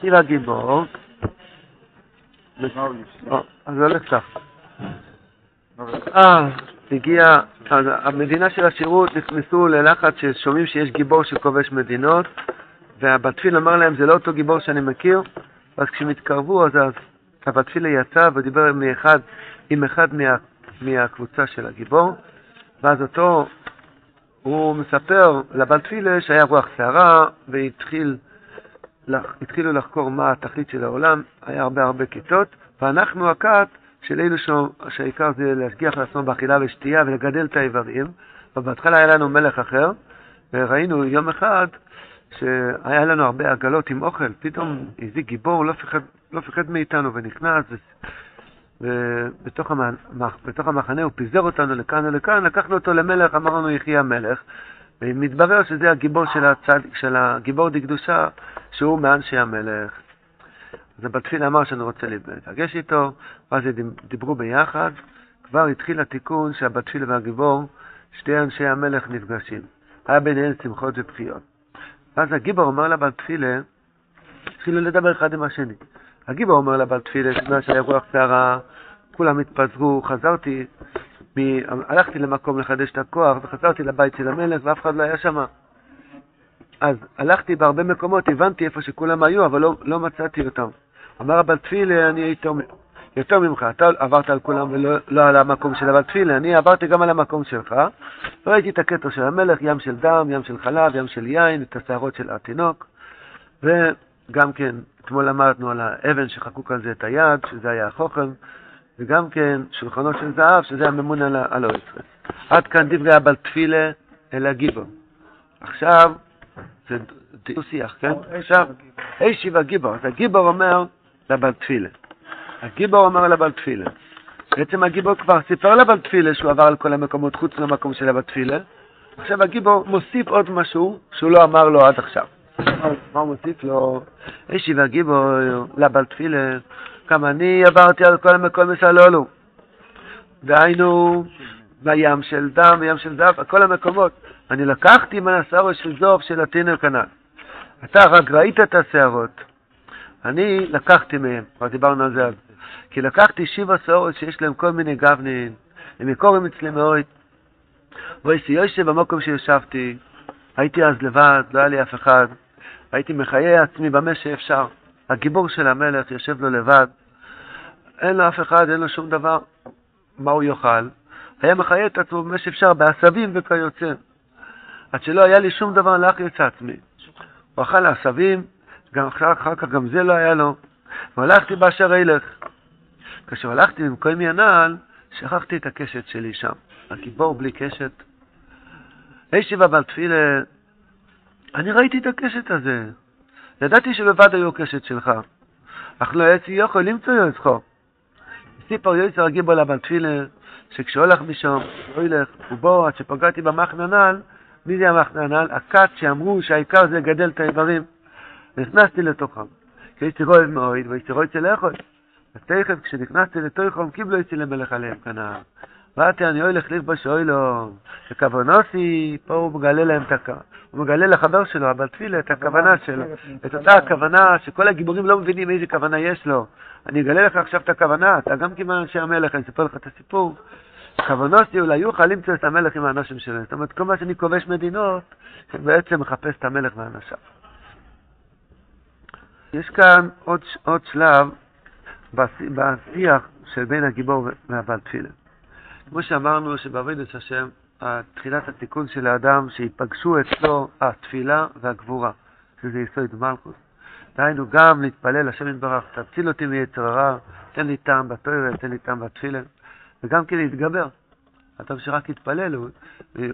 ישיב הגיבור, אז זה הולך כך. אה, הגיע, אז המדינה של השירות נכנסו ללחץ ששומעים שיש גיבור שכובש מדינות, והבתפיל אמר להם, זה לא אותו גיבור שאני מכיר, ואז כשהם התקרבו, אז הבתפילה יצא ודיבר עם אחד, עם אחד מה, מהקבוצה של הגיבור, ואז אותו, הוא מספר לבתפילה שהיה רוח סערה, והתחילו לחקור מה התכלית של העולם, היה הרבה הרבה כיתות, ואנחנו הכת של אלו שהעיקר זה להשגיח לעצמו באכילה ושתייה ולגדל את האיברים, ובהתחלה היה לנו מלך אחר, וראינו יום אחד שהיה לנו הרבה עגלות עם אוכל, פתאום איזה גיבור לא פחד, לא מאיתנו ונכנס, ובתוך המח, המחנה הוא פיזר אותנו לכאן ולכאן, לקחנו אותו למלך, אמרנו יחי המלך, ומתברר שזה הגיבור של, הצד, של הגיבור דקדושה, שהוא מאנשי המלך. אז הבתפילה אמר שאני רוצה להיפגש איתו, ואז דיברו ביחד, כבר התחיל התיקון שהבתפילה והגיבור, שתי אנשי המלך נפגשים. היה ביניהם שמחות ובחיות. ואז הגיבור אומר לבעל תפילה, התחילו לדבר אחד עם השני. הגיבור אומר לבעל תפילה, בגלל שהיה רוח סערה, כולם התפזרו, חזרתי, מ... הלכתי למקום לחדש את הכוח, וחזרתי לבית של המלך, ואף אחד לא היה שם. אז הלכתי בהרבה מקומות, הבנתי איפה שכולם היו, אבל לא, לא מצאתי אותם. אמר הבעל תפילה, אני יותר, יותר ממך, אתה עברת על כולם ולא לא על המקום של הבעל תפילה, אני עברתי גם על המקום שלך, ראיתי את הקטע של המלך, ים של דם, ים של חלב, ים של יין, את השערות של התינוק, וגם כן, אתמול למדנו על האבן שחקוק על זה את היד, שזה היה החוכם, וגם כן שולחנו של זהב, שזה הממון על האויסרס. עד כאן דברי הבעל תפילה אל הגיבור. עכשיו, זה דו-שיח, כן? עכשיו, אי שיבה גיבור. אז הגיבור אומר, לבעל תפילה. הגיבור אומר לבעל תפילה. בעצם הגיבור כבר סיפר לבעל תפילה שהוא עבר על כל המקומות חוץ למקום של הבעל תפילה. עכשיו הגיבור מוסיף עוד משהו שהוא לא אמר לו עד עכשיו. מה הוא מוסיף לו? אישי והגיבור לבעל תפילה, כמה אני עברתי על כל המקומות מסלולו. דהיינו, בים של דם, בים של זהב, כל המקומות. אני לקחתי מהשערות של זוב של התינוק הנ"ל. אתה רק ראית את השערות. אני לקחתי מהם, כבר דיברנו על זה אז, כי לקחתי שבע שעורות שיש להם כל מיני גבנים, הם יקורים אצלי מאוד. ואיסי יושב במקום שישבתי, הייתי אז לבד, לא היה לי אף אחד, הייתי מחיה עצמי במה שאפשר. הגיבור של המלך יושב לו לבד, אין לו אף אחד, אין לו שום דבר, מה הוא יאכל? היה מחיה את עצמו במה שאפשר, בעשבים וכיוצא. עד שלא היה לי שום דבר להחייץ עצמי. הוא אכל עשבים, גם אחר, כך גם זה לא היה לו. והלכתי באשר אילך. כאשר הלכתי במקום ינעל, שכחתי את הקשת שלי שם. הגיבור בלי קשת. הישיבה בעל תפילה, אני ראיתי את הקשת הזה. ידעתי שבבד היו קשת שלך. אך לא יצא יכול למצוא יוצחו. סיפר יוצר הגיבור לבעל תפילה, שכשהוא הולך משם, הוא ילך, ובו עד שפגעתי במחנה הנ"ל, מי זה המחנה הנ"ל? הכת שאמרו שהעיקר זה לגדל את האיברים. נכנסתי לתוכם. כי הייתי רואה מאוד, והייתי רואה אצל לאכול. אז תכף, כשנכנסתי לתוכם, קיבלו אצלי למלך עליהם כנען. ואתי אני הולך לכבוש אוילו, וכוונוסי, פה הוא מגלה להם את הכוונה. הוא מגלה לחבר שלו, אבל תפילה, את הכוונה שלו. את אותה הכוונה שכל הגיבורים לא מבינים איזה כוונה יש לו. אני אגלה לך עכשיו את הכוונה, אתה גם כמעט אנשי המלך, אני אספר לך את הסיפור. כוונוסי אולי יוכל למצוא את המלך עם האנשים שלהם. זאת אומרת, כל מה שאני כובש מדינות, בעצם מחפש את המלך ואנשיו. יש כאן עוד, עוד שלב בשיח של בין הגיבור והבעל תפילה. כמו שאמרנו שבעבודת השם, תחילת התיקון של האדם, שיפגשו אצלו התפילה והגבורה, שזה יסוד מלכוס. דהיינו גם להתפלל, השם יתברך, תציל אותי מיצר הרע, תן לי טעם בתוירה, תן לי טעם בתפילה, וגם כן להתגבר. אדם שרק יתפלל, הוא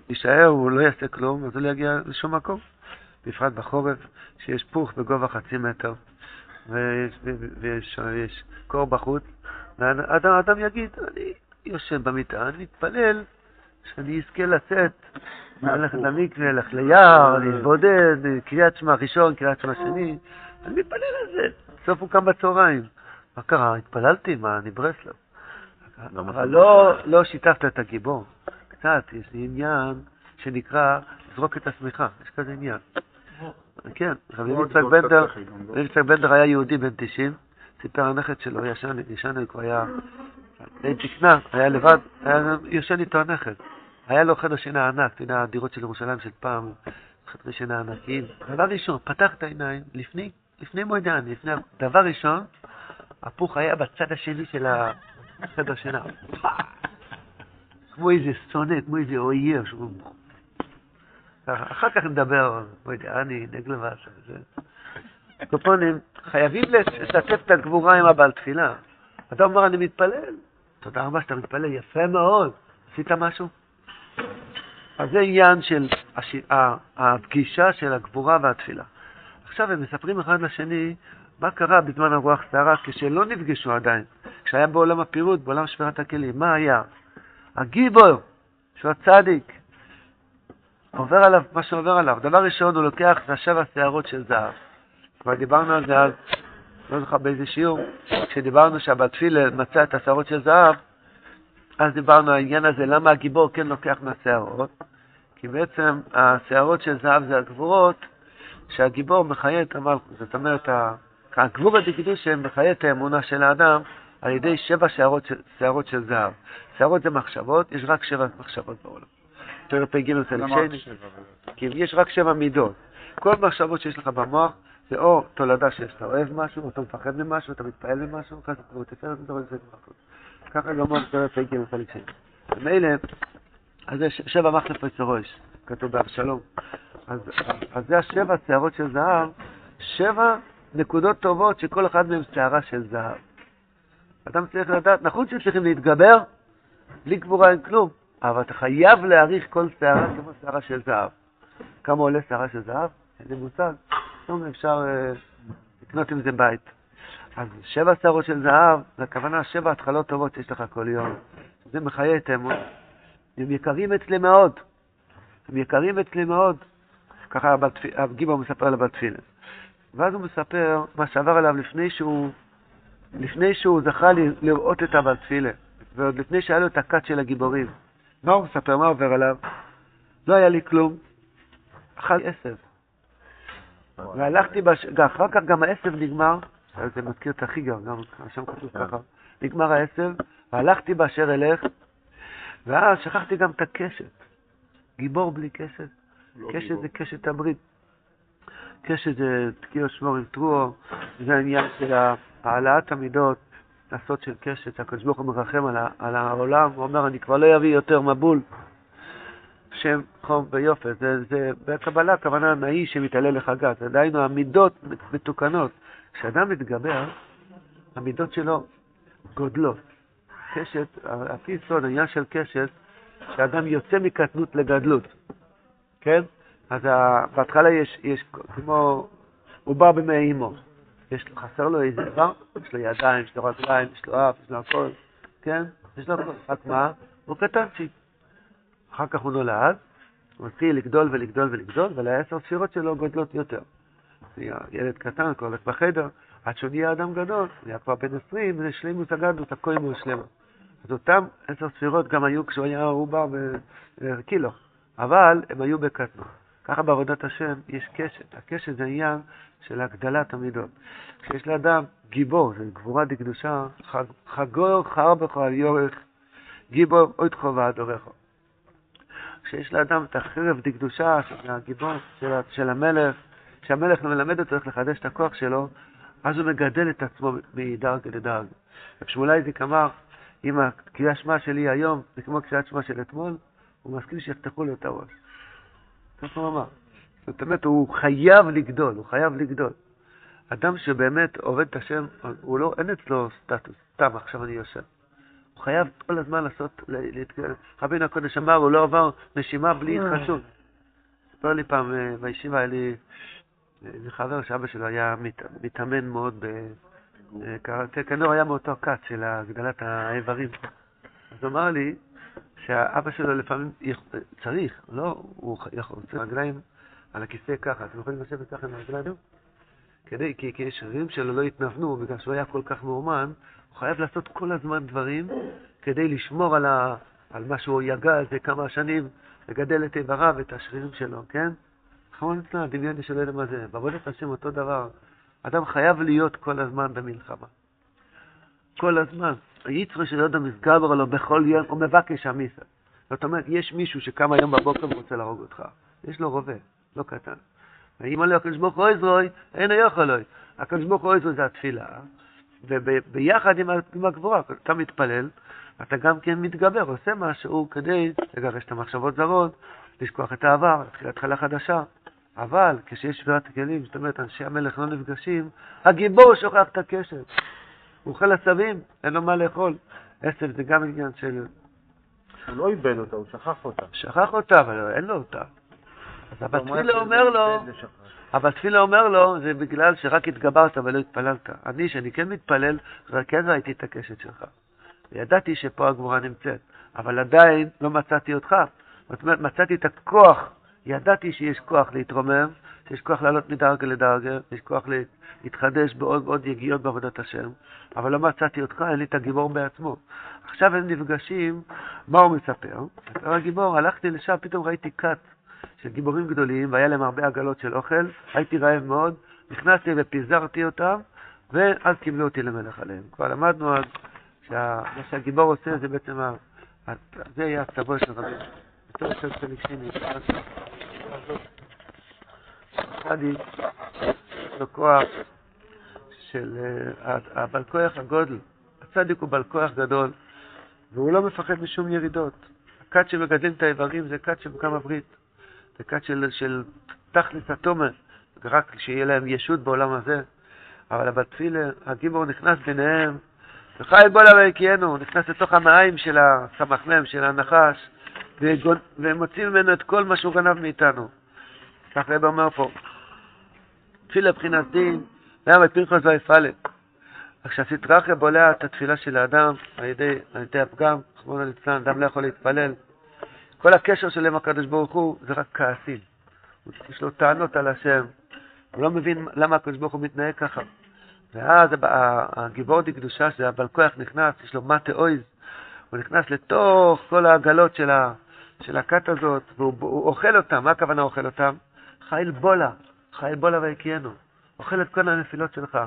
יישאר, הוא לא יעשה כלום, אז הוא לא יגיע לשום מקום. בפרט בחורף, שיש פוך בגובה חצי מטר, ויש, ויש, ויש קור בחוץ, והאדם יגיד, אני יושב במיטה, אני מתפלל שאני אזכה לצאת, ללכת למקווה, ללכת ליער, להתבודד, קריאת שמע ראשון, קריאת שמע שני, אני מתפלל על זה. בסוף הוא קם בצהריים. מה קרה? התפללתי, מה, אני ברסלב. לא אבל לא, לא שיתפת את הגיבור. קצת, יש לי עניין שנקרא לזרוק את השמיכה, יש כזה עניין. כן, רבי יצחק בנדר, רבי יצחק בנדר היה יהודי בן 90, סיפר הנכד שלו, ישן, ישן, הוא היה די תקנה, היה לבד, היה ישן איתו הנכד. היה לו חדר שינה ענק, אתה יודע, הדירות של ירושלים של פעם, חדרי שינה ענקיים. דבר ראשון, פתח את העיניים, לפני, לפני העני, לפני, דבר ראשון, הפוך היה בצד השני של החדר שינה. כמו איזה שונא, כמו איזה אויב. אחר כך נדבר, לא יודע, אני נגלבש. קופונים, חייבים לשתף את הגבורה עם הבעל תפילה. אתה אומר, אני מתפלל. תודה רבה שאתה מתפלל, יפה מאוד. עשית משהו? אז זה עניין של. הפגישה של הגבורה והתפילה. עכשיו הם מספרים אחד לשני מה קרה בזמן הרוח סערה כשלא נפגשו עדיין, כשהיה בעולם הפירוט, בעולם שבירת הכלים. מה היה? הגיבור, שהוא הצדיק, עובר עליו מה שעובר עליו. דבר ראשון, הוא לוקח את השבע שערות של זהב. כבר דיברנו על זה אז, לא זוכר באיזה שיעור, כשדיברנו שהבתפילה מצא את השערות של זהב, אז דיברנו על העניין הזה, למה הגיבור כן לוקח מהשערות? כי בעצם השערות של זהב זה הגבורות שהגיבור מחיה את המלכות. זאת אומרת, הגבור הדקדושה מחיה את האמונה של האדם על ידי שבע שערות, שערות של זהב. שערות זה מחשבות, יש רק שבע מחשבות בעולם. פרק פ"ג חלק שני, כי יש רק שבע מידות. כל מחשבות שיש לך במוח זה או תולדה שאתה אוהב משהו, או אתה מפחד ממשהו, אתה מתפעל ממשהו, ככה אתה מתפעל ממשהו, ככה גמור פרק פ"ג חלק שני. ומילא, אז זה שבע מחלף ראש, כתוב באבשלום. אז, אז זה השבע שערות של זהב, שבע נקודות טובות שכל אחד מהם שערה של זהב. אדם צריך לדעת, נכון שצריכים להתגבר, בלי גבורה אין כלום, אבל אתה חייב להעריך כל שערה כמו שערה של זהב. כמה עולה שערה של זהב? אין לי מושג. היום אפשר uh, לקנות עם זה בית. אז שבע שערות של זהב, זה הכוונה שבע התחלות טובות שיש לך כל יום. זה מחיה את האמון. הם יקרים אצלי מאוד. הם יקרים אצלי מאוד. ככה הגיבור מספר לבת תפילין. ואז הוא מספר מה שעבר עליו לפני שהוא, לפני שהוא זכה לראות את הבת תפילה, ועוד לפני שהיה לו את הכת של הגיבורים. מה הוא מספר? מה עובר עליו? לא היה לי כלום, אכל עשב. והלכתי, בש... אחר כך גם העשב נגמר, זה מזכיר את החיגר, גם שם כתוב כן. ככה, נגמר העשב, והלכתי באשר אלך, ואז שכחתי גם את הקשת. גיבור בלי קשת. לא קשת זה קשת הברית. קשת זה תקיעו שמור עם טרואו, זה העניין של העלאת המידות, לעשות של קשת, הקדוש ברוך הוא מרחם על, על העולם, הוא אומר, אני כבר לא אביא יותר מבול. שם חום ויופי, זה, זה בקבלה הכוונה נאי שמתעלה לחגת, דהיינו המידות מתוקנות. כשאדם מתגבר, המידות שלו גודלות. קשת, על פי יסוד, העניין של קשת, שאדם יוצא מקטנות לגדלות, כן? אז בהתחלה יש, יש כמו עובר במי אימו. יש לו, חסר לו איזה דבר, יש לו ידיים, יש לו רגליים, יש לו אף, יש לו הכל, כן? יש לו הכל, רק מה? הוא קטנצ'יק. אחר כך הוא נולד, הוא מתחיל לגדול ולגדול ולגדול, ולעשר ספירות שלו גודלות יותר. ילד קטן, הולך בחדר, עד שהוא נהיה אדם גדול, הוא נהיה כבר בן 20, זה שלימוס הגדלות, הכל שלמה. אז אותם עשר ספירות גם היו כשהוא היה עובר בקילו, אבל הם היו בקטנות. ככה בעבודת השם יש קשת. הקשת זה עניין של הגדלת המידות. כשיש לאדם גיבור, זה גבורה דקדושה, חגור חר בך על יורך, גיבור אוי תחובה אדורך. כשיש לאדם את החרב דקדושה, שזה הגיבור של, של המלך, כשהמלך מלמד אותו איך לחדש את הכוח שלו, אז הוא מגדל את עצמו מדרג לדרג. רב שמואל אייזיק אמר, אם הקריאה שמע שלי היום זה כמו קריאת שמע של אתמול, הוא מסכים שיפתחו לו את הראש. ככה הוא אמר. זאת אומרת, הוא חייב לגדול, הוא חייב לגדול. אדם שבאמת עובד את השם, הוא לא, אין אצלו סטטוס, סתם עכשיו אני יושב. הוא חייב כל הזמן לעשות, להתגדל. רבינו הקודש אמר, הוא לא עבר נשימה בלי אה. התחדשות. סיפר לי פעם אה, בישיבה, היה לי איזה חבר שאבא שלו היה מת, מתאמן מאוד בקראטה, כנראה היה מאותו כת של הגדלת האיברים. אז הוא אמר לי, שהאבא שלו לפעמים צריך, לא, הוא יכול, רוצה רגליים על הכיסא ככה, אתם יכולים לשבת ככה עם הרגליים? כדי, כי, כי השרירים שלו לא יתנוונו, בגלל שהוא היה כל כך מאומן, הוא חייב לעשות כל הזמן דברים כדי לשמור על, ה, על מה שהוא יגע על זה כמה שנים, לגדל את איבריו, את השרירים שלו, כן? חמור נצנוע, הדמיון שלא יודע מה זה. בעבודת השם אותו דבר. אדם חייב להיות כל הזמן במלחמה. כל הזמן. היצרו של אדם מסגבר לו בכל יום, הוא מבקש המיסה. זאת אומרת, יש מישהו שקם היום בבוקר ורוצה להרוג אותך. יש לו רובה, לא קטן. ואם עולה הקדוש ברוך הוא עזרוי, אין היכול לו. הקדוש ברוך הוא עזרוי זה התפילה, וביחד עם, הגבורה, אתה מתפלל, אתה גם כן מתגבר, עושה משהו כדי לגרש את המחשבות זרות, לשכוח את העבר, להתחיל התחלה חדשה. אבל כשיש שבירת כלים, זאת אומרת, אנשי המלך לא נפגשים, הגיבור שוכח את הקשת. הוא אוכל עשבים, אין לו מה לאכול. עשב זה גם עניין של... הוא לא איבד אותה, הוא שכח אותה. שכח אותה, אבל אין לו אותה. אז אבל תפילה אומר לו, אבל תפילה אומר לו, זה בגלל שרק התגברת ולא התפללת. אני, שאני כן מתפלל, רק כן ראיתי את הקשת שלך. וידעתי שפה הגבורה נמצאת, אבל עדיין לא מצאתי אותך. זאת אומרת, מצאתי את הכוח, ידעתי שיש כוח להתרומם, שיש כוח לעלות מדרגה לדרגה, יש כוח להתחדש בעוד ועוד יגיעות בעבודת השם, אבל לא מצאתי אותך, אין לי את הגיבור בעצמו. עכשיו הם נפגשים, מה הוא מספר? מספר הגיבור, הלכתי לשם, פתאום ראיתי כת של גיבורים גדולים, והיה להם הרבה עגלות של אוכל, הייתי רעב מאוד, נכנסתי ופיזרתי אותם, ואז קיבלו אותי למלך עליהם. כבר למדנו אז שמה שהגיבור עושה זה בעצם, זה יהיה הסבו של רבי. צדיק שני, צדיק, יש לו כוח של הבעל כוח הגודל. הצדיק הוא בעל כוח גדול, והוא לא מפחד משום ירידות. הכת שמגדלים את האיברים זה כת שמוקם הברית. זה כת של, של תכלס התומר, רק שיהיה להם ישות בעולם הזה. אבל בתפילה, הגיבור נכנס ביניהם, וחי בולה ויקיינו, הוא נכנס לתוך המעיים של הסמ"ם, של הנחש, ומוציא ממנו את כל מה שהוא גנב מאיתנו. כך רב אומר פה, תפילה בחינת דין, למה פרחוס ויפעלת. עכשיו סטרחיה בולע את התפילה של האדם על ידי, על ידי הפגם, חמור ליצלן, אדם לא יכול להתפלל. כל הקשר שלו עם הקדוש ברוך הוא זה רק כעסים. יש לו טענות על השם, הוא לא מבין למה הקדוש ברוך הוא מתנהג ככה. ואז הגיבור דקדושה, כוח נכנס, יש לו מטה אויז, הוא נכנס לתוך כל העגלות של, ה, של הכת הזאת, והוא אוכל אותם. מה הכוונה אוכל אותם? חיל בולה, חיל בולה ויקיינו. אוכל את כל הנפילות שלך.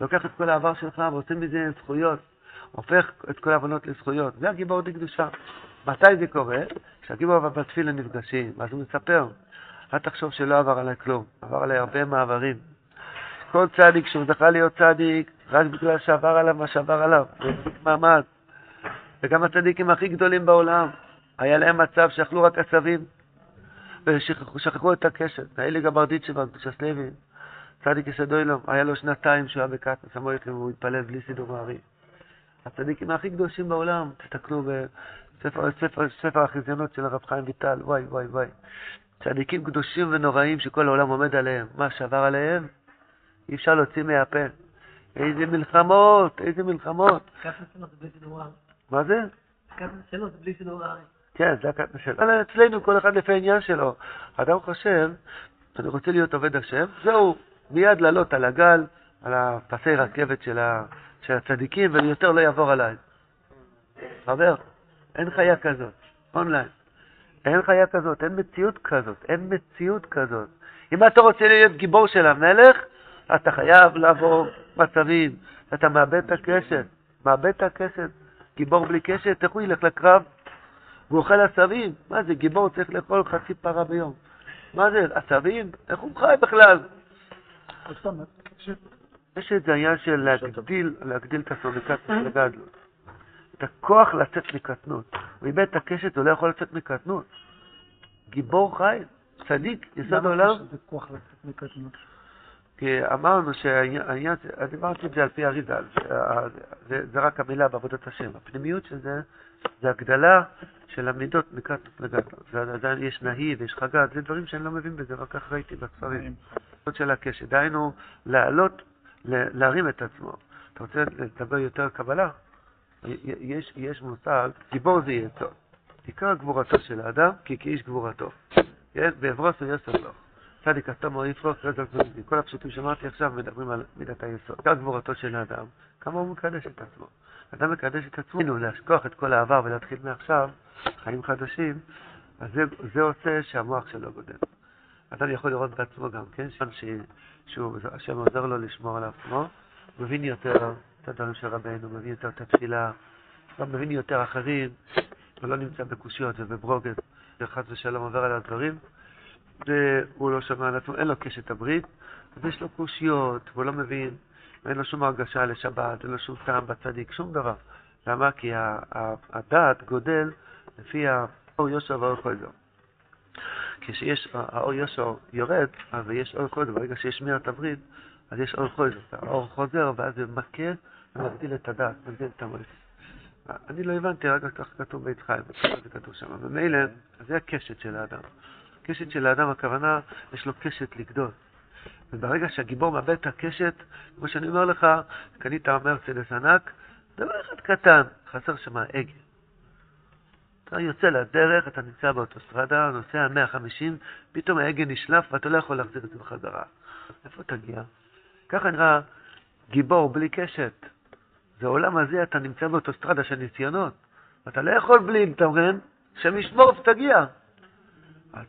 לוקח את כל העבר שלך ועושה מזה זכויות. הופך את כל העוונות לזכויות. זה הגיבור דקדושה. מתי זה קורה? כשהגיבור והתפילה נפגשים, אז הוא מספר. אל תחשוב שלא עבר עליי כלום, עבר עליי הרבה מעברים. כל צדיק שהוא זכה להיות צדיק, רק בגלל שעבר עליו מה שעבר עליו, זה מעמד. וגם הצדיקים הכי גדולים בעולם, היה להם מצב שאכלו רק עשבים, ושכחו את הקשת. האלי גברדיצ'בה, קדושת לוי, צדיק יסדוילום, היה לו שנתיים שהוא היה בקטנוס סמויטלים, והוא התפלל בלי סידור מערי. הצדיקים הכי קדושים בעולם, תסתכלו בספר ספר, ספר החזיונות של הרב חיים ויטל, וואי וואי וואי. צדיקים קדושים ונוראים שכל העולם עומד עליהם. מה שעבר עליהם, אי אפשר להוציא מהפה. איזה מלחמות, איזה מלחמות. מה זה? שלו זה בלי סידור הארץ. כן, זה הקטנה שלו. אבל אצלנו כל אחד לפי העניין שלו. אדם חושב, אני רוצה להיות עובד השם, זהו, מיד לעלות על הגל, על הפסי רכבת של, ה, של הצדיקים, ויותר לא יעבור עליי. חבר, אין חיה כזאת, אונליין. אין חיה כזאת, אין מציאות כזאת, אין מציאות כזאת. אם אתה רוצה להיות גיבור של המלך, אתה חייב לעבור מצבים, אתה מאבד את הקשת, מאבד את הקשת. גיבור בלי קשת, איך הוא ילך לקרב? הוא אוכל עשבים? מה זה, גיבור צריך לאכול חצי פרה ביום. מה זה, עשבים? איך הוא חי בכלל? יש את העניין של להגדיל, להגדיל את הסוניקת לגדלות. את הכוח לצאת מקטנות. הוא איבד את הקשת, הוא לא יכול לצאת מקטנות. גיבור חי, צדיק, יסוד מקטנות? כי אמרנו שהעניין, דיברתי את זה על פי אריזל, זה, זה רק המילה בעבודת השם. הפנימיות של זה, זה הגדלה של המידות מקטנות לגטלות. עדיין יש נהי ויש חגת, זה דברים שאני לא מבין בזה, רק כך ראיתי בספרים. זאת של הקשת, דהיינו לעלות, להרים את עצמו. אתה רוצה לדבר יותר קבלה? יש, יש מושג, גיבור זה יצור. עיקר גבורתו של האדם, כי כאיש גבורתו. כן? בעברוסו יוסף לו. צדיק התומו יפרוס רזל זוזי. כל הפשוטים שאמרתי עכשיו מדברים על מידת היסוד. עיקר גבורתו של האדם, כמה הוא מקדש את עצמו. אדם מקדש את עצמו, להשכוח את כל העבר ולהתחיל מעכשיו חיים חדשים, אז זה, זה עושה שהמוח שלו גודל. אדם יכול לראות בעצמו גם, כן? ש... שהוא, השם עוזר לו לשמור על עצמו, מבין יותר את הדברים של רבנו, מבין יותר את התפילה, גם מבין יותר אחרים, ולא נמצא בקושיות ובברוגז, וחס ושלום עובר על הדברים, והוא לא שומע על עצמו, אין לו קשת הברית, אז יש לו קושיות, והוא לא מבין, ואין לו שום הרגשה לשבת, אין לו שום טעם בצדיק, שום דבר. למה? כי הדעת גודל לפי האור יושר והאור חוזר. כשיש, האור יושר יורד, אז יש אור חוזר, ברגע שיש מירת הברית, אז יש אור חוזר. האור חוזר, ואז זה מכה ומגדיל את הדעת, מגדיל את המועצת. אני לא הבנתי, רק כך כתוב בית חיים, זה כתוב שם. ומילא, זה הקשת של האדם. קשת של האדם, הכוונה, יש לו קשת לגדול. וברגע שהגיבור מאבד את הקשת, כמו שאני אומר לך, קנית מרצדס ענק, דבר אחד קטן, חסר שם עגל. אתה יוצא לדרך, אתה נמצא באוטוסטרדה, נוסע 150, פתאום העגל נשלף ואתה לא יכול להחזיר את זה בחזרה. איפה תגיע? ככה נראה גיבור בלי קשת. זה העולם הזה, אתה נמצא באוטוסטרדה של ניסיונות. אתה לא יכול בלי מתמרן, שם ישמור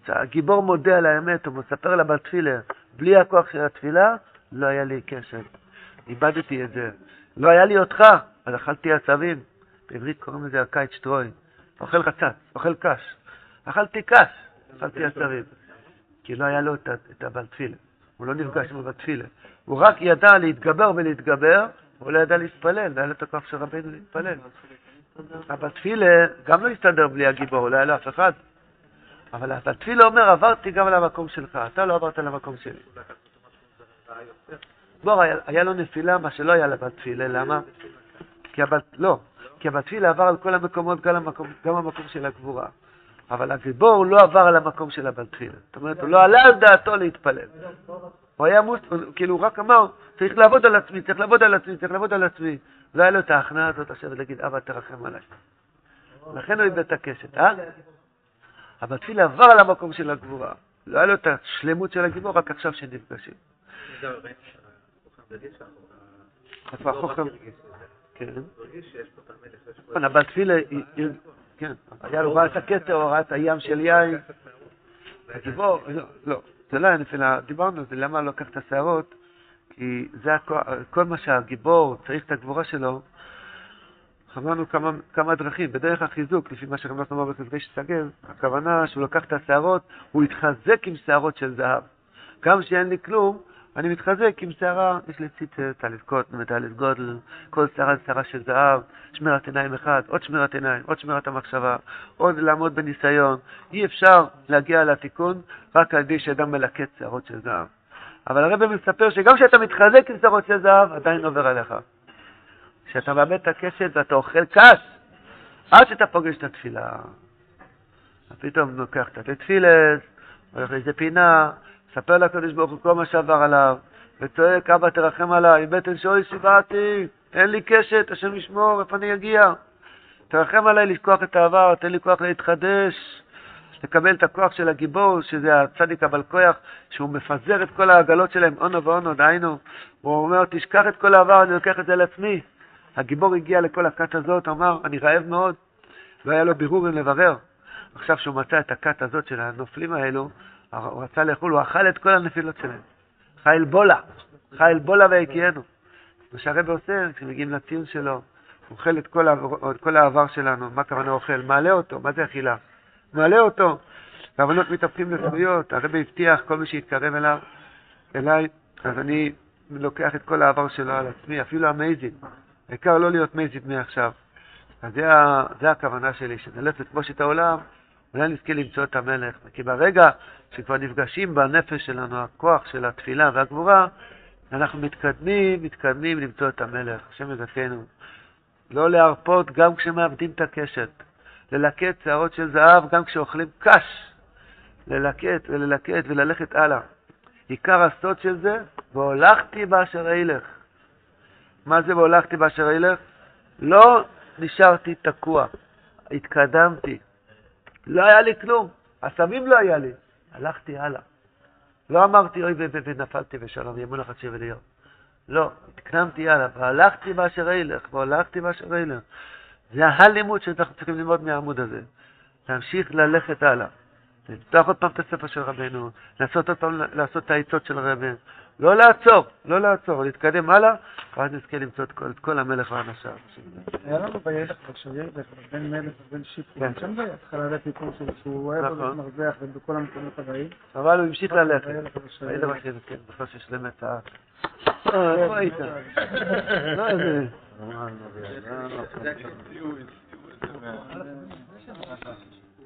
הגיבור מודה על האמת, הוא מספר לה בתפילה, בלי הכוח של התפילה, לא היה לי קשת. איבדתי את זה. לא היה לי אותך, אז אכלתי עצבים. בעברית קוראים לזה הקיץ שטרוי. אוכל חצץ, אוכל קש. אכלתי קש, אכלתי עצבים. כי לא היה לו את הבתפילה. הוא לא נפגש עם הבתפילה. הוא רק ידע להתגבר ולהתגבר, הוא לא ידע להתפלל, לא היה לו את הכוח של רבינו להתפלל. הבתפילה גם לא הסתדר בלי הגיבור, לא היה לו אף אחד. אבל הבתפילה אומר, עברתי גם למקום שלך, אתה לא עברת למקום שלי. בור, היה לו נפילה, מה שלא היה לבתפילה, למה? כי הבת... לא, כי הבתפילה עבר על כל המקומות, גם המקום, גם המקום של הגבורה. אבל הגיבור לא עבר על המקום של הבתפילה. זאת אומרת, הוא לא עלה על דעתו להתפלל. הוא היה מוס... כאילו, הוא רק אמר, צריך לעבוד על עצמי, צריך לעבוד על עצמי, צריך לעבוד על עצמי. לא היה לו את ההכנעה הזאת עכשיו להגיד, אבא, תרחם עליי. לכן הוא איבד את הקשת, אה? הבתפילה עבר על המקום של הגבורה. לא היה לו את השלמות של הגיבור, רק עכשיו שנפגשים. איפה החוכם? כן. נכון, הבת תפילה, כן, היה לו את הכתר, הוא ראה את הים של יין. הגיבור, לא, לא, זה לא היה נפילה, דיברנו על זה, למה לא לקח את השערות? כי זה כל מה שהגיבור צריך את הגבורה שלו, אמרנו כמה, כמה דרכים, בדרך החיזוק, לפי מה שרמז אמר בחזקי שסגל, הכוונה שהוא לקח את השערות, הוא התחזק עם שערות של זהב. גם שאין לי כלום, אני מתחזק עם שערה, יש לי ציצר, טליס קוטן וטליס גודל, כל שערה זה שערה של זהב, שמירת עיניים אחד, עוד שמירת עיניים, עוד שמירת המחשבה, עוד לעמוד בניסיון. אי אפשר להגיע לתיקון רק על ידי שאדם מלקט שערות של זהב. אבל הרב מספר שגם כשאתה מתחזק עם שערות של זהב, עדיין עובר עליך. כשאתה מאבד את הקשת ואתה אוכל קש, עד שאתה פוגש את התפילה. פתאום לוקח את התפילס, הולך לאיזה פינה, מספר לקדוש ברוך הוא כל מה שעבר עליו, וצועק, אבא תרחם עליי, בטן שוי שיבעתי, אין לי קשת, השם ישמור, איפה אני אגיע? תרחם עליי לשכוח את העבר, תן לי כוח להתחדש, לקבל את הכוח של הגיבור, שזה הצדיק אבל כוח, שהוא מפזר את כל העגלות שלהם, אונו ואונו, דהיינו, הוא אומר, תשכח את כל העבר, אני לוקח את זה לעצמי. הגיבור הגיע לכל הכת הזאת, אמר, אני רעב מאוד, לא היה לו בירור אם לברר. עכשיו שהוא מצא את הכת הזאת של הנופלים האלו, הוא רצה לאכול, הוא אכל את כל הנפילות שלהם. חייל בולה, חייל בולה והקיינו. מה שהרבא עושה, כשמגיעים לציון שלו, הוא אוכל את כל, העבר, את כל העבר שלנו, מה הכוונה אוכל? מעלה אותו, מה זה אכילה? מעלה אותו. והבנות מתהפכים לזכויות, הרבא הבטיח, כל מי שיתקרב אליו, אליי, אז אני לוקח את כל העבר שלו על עצמי, אפילו המייזין. העיקר לא להיות מייזית מעכשיו. אז זה, זה הכוונה שלי, שנלך לכבוש את העולם, אולי נזכה למצוא את המלך. כי ברגע שכבר נפגשים בנפש שלנו הכוח של התפילה והגבורה, אנחנו מתקדמים, מתקדמים למצוא את המלך, השם יזכנו. לא להרפות גם כשמאבדים את הקשת, ללקט שערות של זהב גם כשאוכלים קש, ללקט וללקט וללכת הלאה. עיקר הסוד של זה, והולכתי באשר אילך. מה זה והולכתי באשר אילך? לא נשארתי תקוע, התקדמתי. לא היה לי כלום, הסמים לא היה לי, הלכתי הלאה. לא אמרתי אוי ונפלתי ושלום, ימון החצי וליום. לא, התקדמתי הלאה, והלכתי באשר אילך, והולכתי באשר אילך. זה הלימוד שאנחנו צריכים ללמוד מהעמוד הזה. להמשיך ללכת הלאה. לפתוח עוד פעם את הספר של רבנו, לנסות עוד פעם לעשות את העצות של רבנו. לא לעצור, לא לעצור, להתקדם הלאה, ואז נזכה למצוא את כל, את כל המלך ואנשיו. היה לנו בילך, בשיר, בין מלך ובין שיפרו, כן. שם בהתחלה הסיפור שלו, שהוא אוהב נכון. להיות מרזח ובכל המקומות הבאים. אבל הוא המשיך ללכת. מה שזה, כן, בכלל שיש להם את ה... אה, איפה היית? לא, זה... אמרנו,